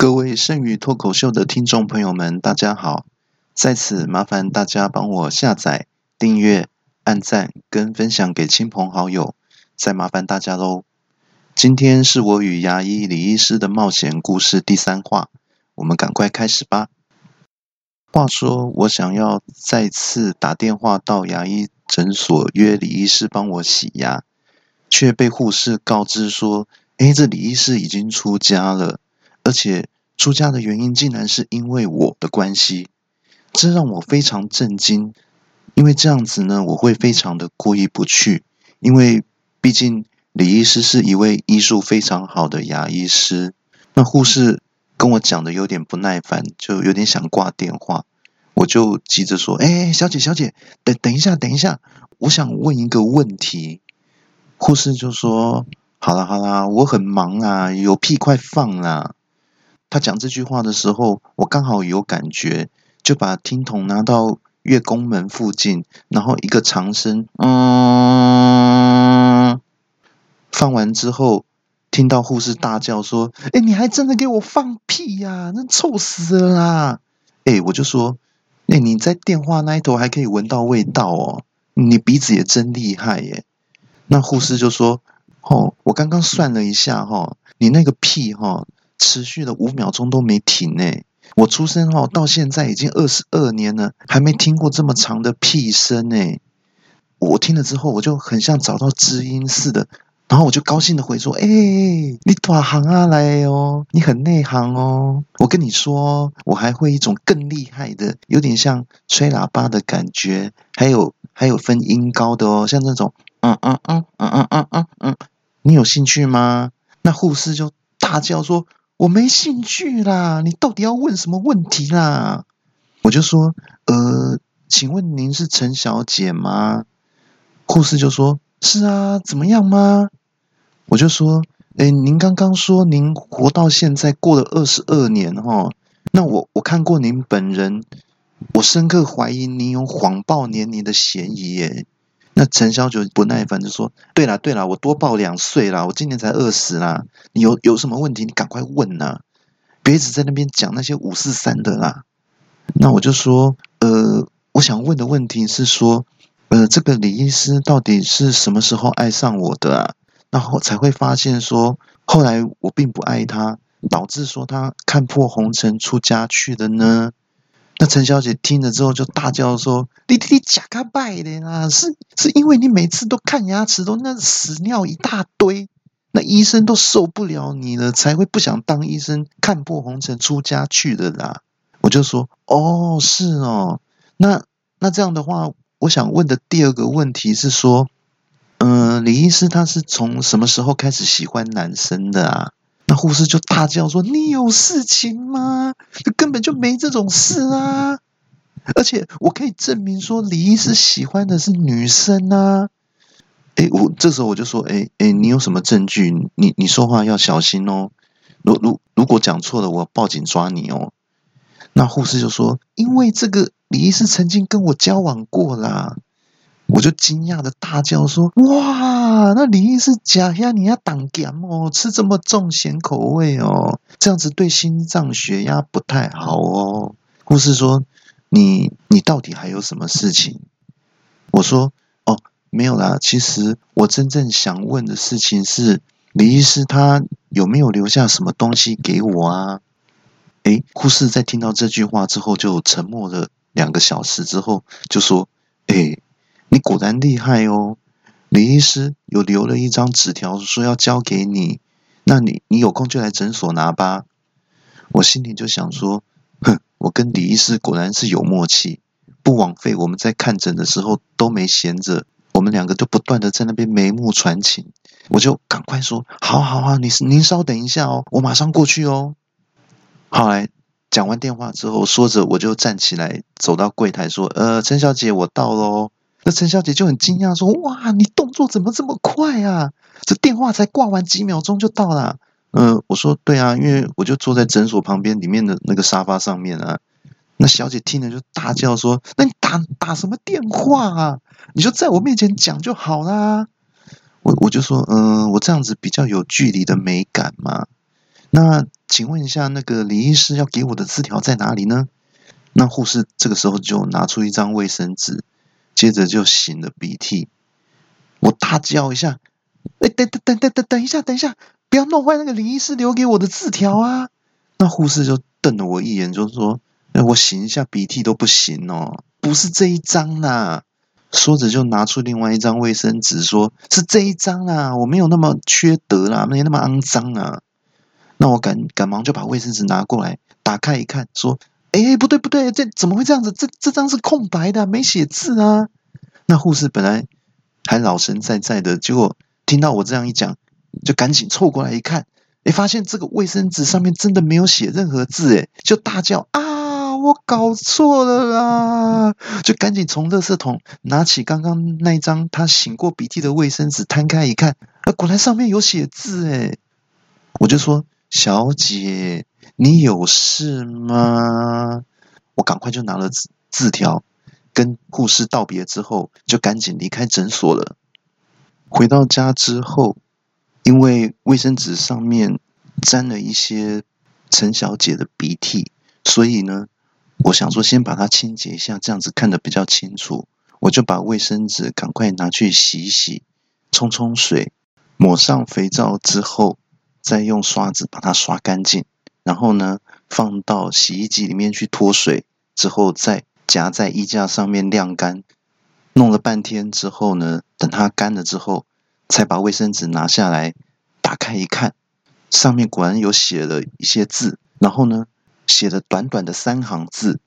各位剩余脱口秀的听众朋友们，大家好！在此麻烦大家帮我下载、订阅、按赞跟分享给亲朋好友，再麻烦大家喽。今天是我与牙医李医师的冒险故事第三话，我们赶快开始吧。话说，我想要再次打电话到牙医诊所约李医师帮我洗牙，却被护士告知说：“诶，这李医师已经出家了。”而且出家的原因竟然是因为我的关系，这让我非常震惊。因为这样子呢，我会非常的过意不去。因为毕竟李医师是一位医术非常好的牙医师。那护士跟我讲的有点不耐烦，就有点想挂电话。我就急着说：“哎，小姐，小姐，等等一下，等一下，我想问一个问题。”护士就说：“好啦，好啦，我很忙啊，有屁快放啦。”他讲这句话的时候，我刚好有感觉，就把听筒拿到月宫门附近，然后一个长声“嗯”，放完之后，听到护士大叫说：“哎，你还真的给我放屁呀！那臭死了啦！”哎，我就说：“哎，你在电话那一头还可以闻到味道哦，你鼻子也真厉害耶。”那护士就说：“哦，我刚刚算了一下哈，你那个屁哈。”持续了五秒钟都没停呢。我出生后到现在已经二十二年了，还没听过这么长的屁声呢。我听了之后，我就很像找到知音似的，然后我就高兴的回说：“哎，你大行啊来哦，你很内行哦。我跟你说，我还会一种更厉害的，有点像吹喇叭的感觉，还有还有分音高的哦，像那种嗯嗯嗯嗯嗯嗯嗯嗯，你有兴趣吗？”那护士就大叫说。我没兴趣啦，你到底要问什么问题啦？我就说，呃，请问您是陈小姐吗？护士就说：是啊，怎么样吗？我就说，哎，您刚刚说您活到现在过了二十二年哈，那我我看过您本人，我深刻怀疑您有谎报年龄的嫌疑耶。那陈小九不耐烦就说：“对了对了，我多报两岁啦，我今年才二十啦。你有有什么问题，你赶快问呐，别一直在那边讲那些五四三的啦。”那我就说：“呃，我想问的问题是说，呃，这个李医师到底是什么时候爱上我的啊？然后才会发现说，后来我并不爱他，导致说他看破红尘出家去的呢？”那陈小姐听了之后就大叫说：“你你你假个拜的啦！是是因为你每次都看牙齿都那屎尿一大堆，那医生都受不了你了，才会不想当医生，看破红尘出家去的啦。”我就说：“哦，是哦。那那这样的话，我想问的第二个问题是说，嗯，李医师他是从什么时候开始喜欢男生的啊？”那护士就大叫说：“你有事情吗？根本就没这种事啊！而且我可以证明说，李医师喜欢的是女生啊！”哎，我这时候我就说：“哎哎，你有什么证据？你你说话要小心哦！如如如果讲错了，我报警抓你哦！”那护士就说：“因为这个李医师曾经跟我交往过啦。”我就惊讶的大叫说：“哇，那李医师假呀？你要挡咸哦，吃这么重咸口味哦，这样子对心脏血压不太好哦。”护士说：“你你到底还有什么事情？”我说：“哦，没有啦。其实我真正想问的事情是，李医师他有没有留下什么东西给我啊？”诶，护士在听到这句话之后，就沉默了两个小时之后，就说：“诶。”你果然厉害哦，李医师有留了一张纸条，说要交给你。那你你有空就来诊所拿吧。我心里就想说，哼，我跟李医师果然是有默契，不枉费我们在看诊的时候都没闲着，我们两个就不断的在那边眉目传情。我就赶快说，好好好，你您稍等一下哦，我马上过去哦。后来讲完电话之后，说着我就站起来走到柜台说，呃，陈小姐，我到喽。那陈小姐就很惊讶说：“哇，你动作怎么这么快啊？这电话才挂完几秒钟就到了。”嗯，我说：“对啊，因为我就坐在诊所旁边里面的那个沙发上面啊。”那小姐听了就大叫说：“那你打打什么电话啊？你就在我面前讲就好啦。”我我就说：“嗯，我这样子比较有距离的美感嘛。那请问一下，那个李医师要给我的字条在哪里呢？那护士这个时候就拿出一张卫生纸，接着就擤了鼻涕。我大叫一下：“哎，等等等等等等一下，等一下，不要弄坏那个李医师留给我的字条啊！”那护士就瞪了我一眼，就说：“哎，我擤一下鼻涕都不行哦，不是这一张啦。”说着就拿出另外一张卫生纸，说是这一张啊，我没有那么缺德啦，没那么肮脏啊。那我赶赶忙就把卫生纸拿过来，打开一看，说：“哎，不对不对，这怎么会这样子？这这张是空白的，没写字啊。”那护士本来还老神在在的，结果听到我这样一讲，就赶紧凑过来一看，哎，发现这个卫生纸上面真的没有写任何字，哎，就大叫啊！我搞错了啦！就赶紧从垃圾桶拿起刚刚那一张他擤过鼻涕的卫生纸，摊开一看，啊，果然上面有写字诶我就说：“小姐，你有事吗？”我赶快就拿了字字条，跟护士道别之后，就赶紧离开诊所了。回到家之后，因为卫生纸上面沾了一些陈小姐的鼻涕，所以呢。我想说，先把它清洁一下，这样子看得比较清楚。我就把卫生纸赶快拿去洗洗，冲冲水，抹上肥皂之后，再用刷子把它刷干净。然后呢，放到洗衣机里面去脱水，之后再夹在衣架上面晾干。弄了半天之后呢，等它干了之后，才把卫生纸拿下来，打开一看，上面果然有写了一些字。然后呢？写的短短的三行字，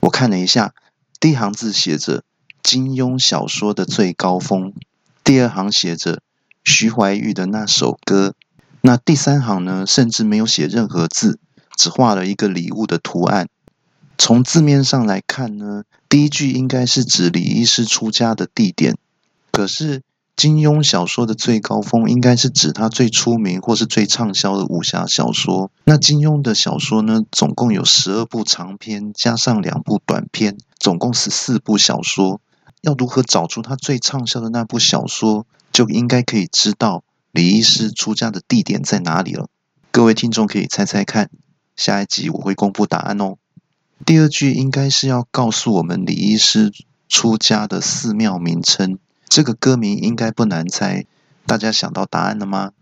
我看了一下，第一行字写着金庸小说的最高峰，第二行写着徐怀钰的那首歌，那第三行呢，甚至没有写任何字，只画了一个礼物的图案。从字面上来看呢，第一句应该是指李医师出家的地点，可是。金庸小说的最高峰应该是指他最出名或是最畅销的武侠小说。那金庸的小说呢，总共有十二部长篇，加上两部短篇，总共十四部小说。要如何找出他最畅销的那部小说，就应该可以知道李医师出家的地点在哪里了。各位听众可以猜猜看，下一集我会公布答案哦。第二句应该是要告诉我们李医师出家的寺庙名称。这个歌名应该不难猜，大家想到答案了吗？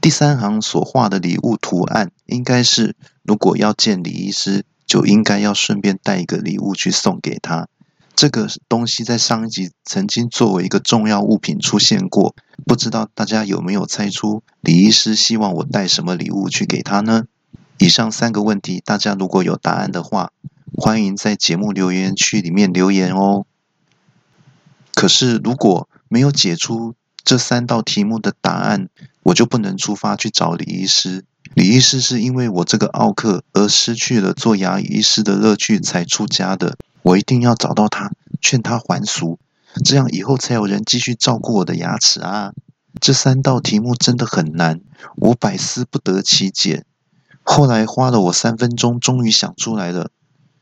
第三行所画的礼物图案，应该是如果要见李医师，就应该要顺便带一个礼物去送给他。这个东西在上一集曾经作为一个重要物品出现过，不知道大家有没有猜出李医师希望我带什么礼物去给他呢？以上三个问题，大家如果有答案的话，欢迎在节目留言区里面留言哦。可是，如果没有解出这三道题目的答案，我就不能出发去找李医师。李医师是因为我这个奥克而失去了做牙医师的乐趣才出家的。我一定要找到他，劝他还俗，这样以后才有人继续照顾我的牙齿啊！这三道题目真的很难，我百思不得其解。后来花了我三分钟，终于想出来了。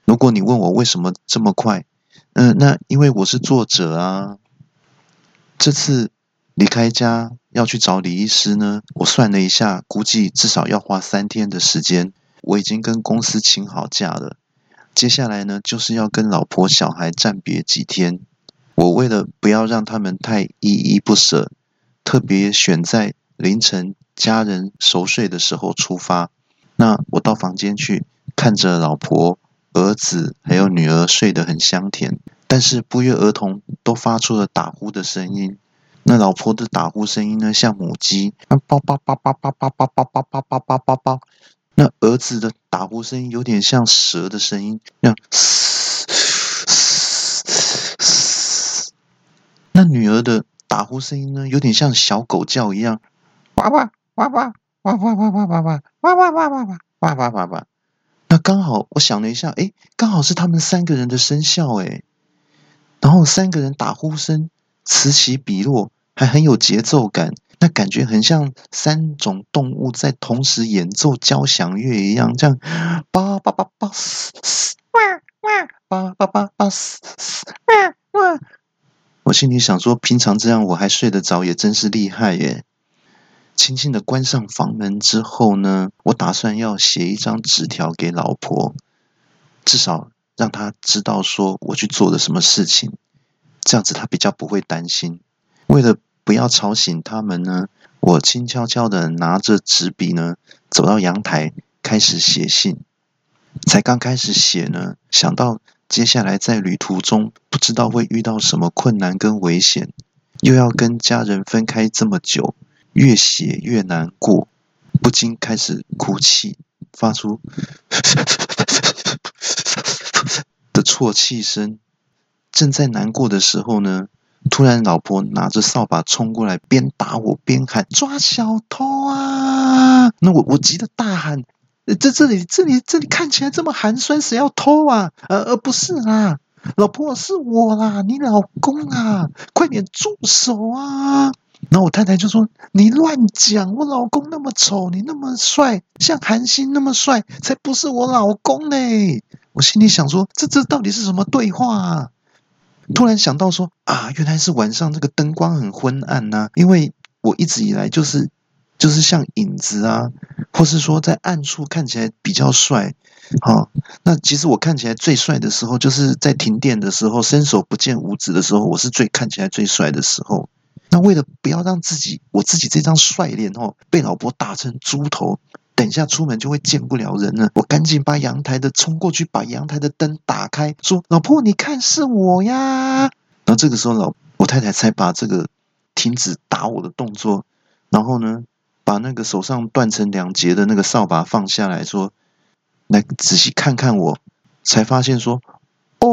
如果你问我为什么这么快？嗯，那因为我是作者啊。这次离开家要去找李医师呢，我算了一下，估计至少要花三天的时间。我已经跟公司请好假了，接下来呢，就是要跟老婆小孩暂别几天。我为了不要让他们太依依不舍，特别选在凌晨家人熟睡的时候出发。那我到房间去看着老婆。儿子还有女儿睡得很香甜，但是不约而同都发出了打呼的声音。那老婆的打呼声音呢，像母鸡，啊，叭叭叭叭叭叭叭叭叭叭叭叭叭叭。那儿子的打呼声音有点像蛇的声音，那嘶嘶嘶。那女儿的打呼声音呢，有点像小狗叫一样，哇哇哇哇哇哇哇哇哇哇哇哇哇哇哇哇哇哇哇。那刚好，我想了一下，哎，刚好是他们三个人的生肖，哎，然后三个人打呼声此起彼落，还很有节奏感，那感觉很像三种动物在同时演奏交响乐一样，这样，叭叭叭叭，哇哇，叭叭叭叭，哇哇，我心里想说，平常这样我还睡得着，也真是厉害耶。轻轻的关上房门之后呢，我打算要写一张纸条给老婆，至少让她知道说我去做了什么事情，这样子她比较不会担心。为了不要吵醒他们呢，我轻悄悄的拿着纸笔呢，走到阳台开始写信。才刚开始写呢，想到接下来在旅途中不知道会遇到什么困难跟危险，又要跟家人分开这么久，越写越难过，不禁开始哭泣，发出 的啜泣声。正在难过的时候呢，突然老婆拿着扫把冲过来，边打我边喊：“抓小偷啊！”那我我急得大喊。这这里这里这里看起来这么寒酸，谁要偷啊？呃呃，不是啦，老婆是我啦，你老公啊，快点住手啊！然后我太太就说：“你乱讲，我老公那么丑，你那么帅，像韩星那么帅，才不是我老公嘞！”我心里想说：“这这到底是什么对话？”啊？突然想到说：“啊，原来是晚上这个灯光很昏暗呐，因为我一直以来就是就是像影子啊。”或是说在暗处看起来比较帅，好，那其实我看起来最帅的时候，就是在停电的时候，伸手不见五指的时候，我是最看起来最帅的时候。那为了不要让自己我自己这张帅脸哦被老婆打成猪头，等一下出门就会见不了人了，我赶紧把阳台的冲过去，把阳台的灯打开，说：“老婆，你看是我呀。”然后这个时候，老我太太才把这个停止打我的动作，然后呢？把那个手上断成两截的那个扫把放下来说：“来仔细看看我。”才发现说：“哦，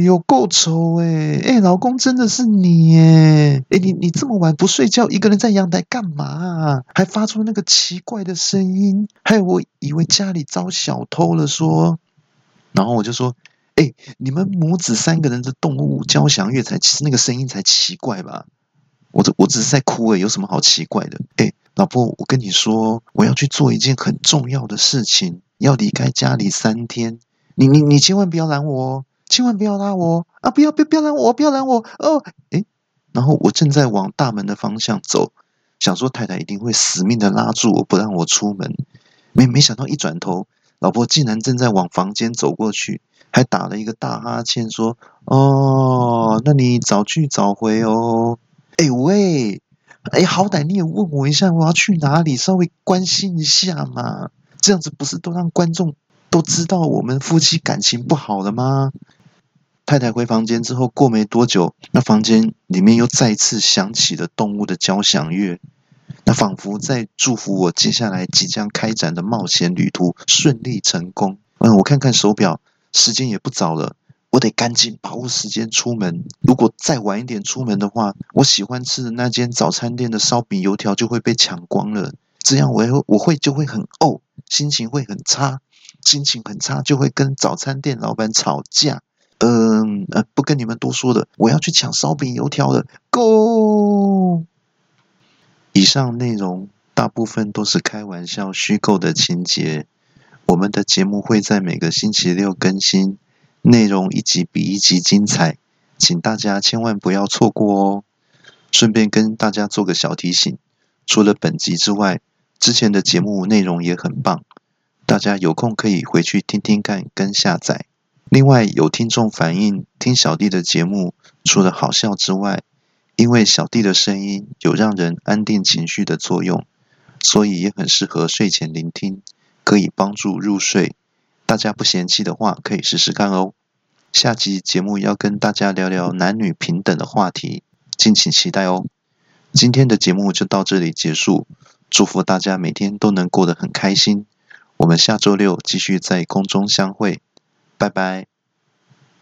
有够丑哎！哎，老公真的是你哎！哎，你你这么晚不睡觉，一个人在阳台干嘛？还发出那个奇怪的声音，害我以为家里遭小偷了。”说，然后我就说：“哎，你们母子三个人的动物交响乐才其实那个声音才奇怪吧？我这我只是在哭哎，有什么好奇怪的？哎。”老婆，我跟你说，我要去做一件很重要的事情，要离开家里三天。你你你千万不要拦我哦，千万不要拉我啊！不要不要不要拦我，不要拦我哦！诶，然后我正在往大门的方向走，想说太太一定会死命的拉住我不让我出门。没没想到一转头，老婆竟然正在往房间走过去，还打了一个大哈欠，说：“哦，那你早去早回哦。”哎喂！哎，好歹你也问我一下，我要去哪里，稍微关心一下嘛。这样子不是都让观众都知道我们夫妻感情不好了吗？太太回房间之后，过没多久，那房间里面又再次响起了动物的交响乐，那仿佛在祝福我接下来即将开展的冒险旅途顺利成功。嗯，我看看手表，时间也不早了。我得赶紧把握时间出门。如果再晚一点出门的话，我喜欢吃的那间早餐店的烧饼油条就会被抢光了。这样我会我会就会很怄，心情会很差，心情很差就会跟早餐店老板吵架。嗯呃，不跟你们多说的，我要去抢烧饼油条了。Go！以上内容大部分都是开玩笑、虚构的情节。我们的节目会在每个星期六更新。内容一集比一集精彩，请大家千万不要错过哦！顺便跟大家做个小提醒，除了本集之外，之前的节目内容也很棒，大家有空可以回去听听看跟下载。另外，有听众反映听小弟的节目，除了好笑之外，因为小弟的声音有让人安定情绪的作用，所以也很适合睡前聆听，可以帮助入睡。大家不嫌弃的话，可以试试看哦。下集节目要跟大家聊聊男女平等的话题，敬请期待哦。今天的节目就到这里结束，祝福大家每天都能过得很开心。我们下周六继续在空中相会，拜拜。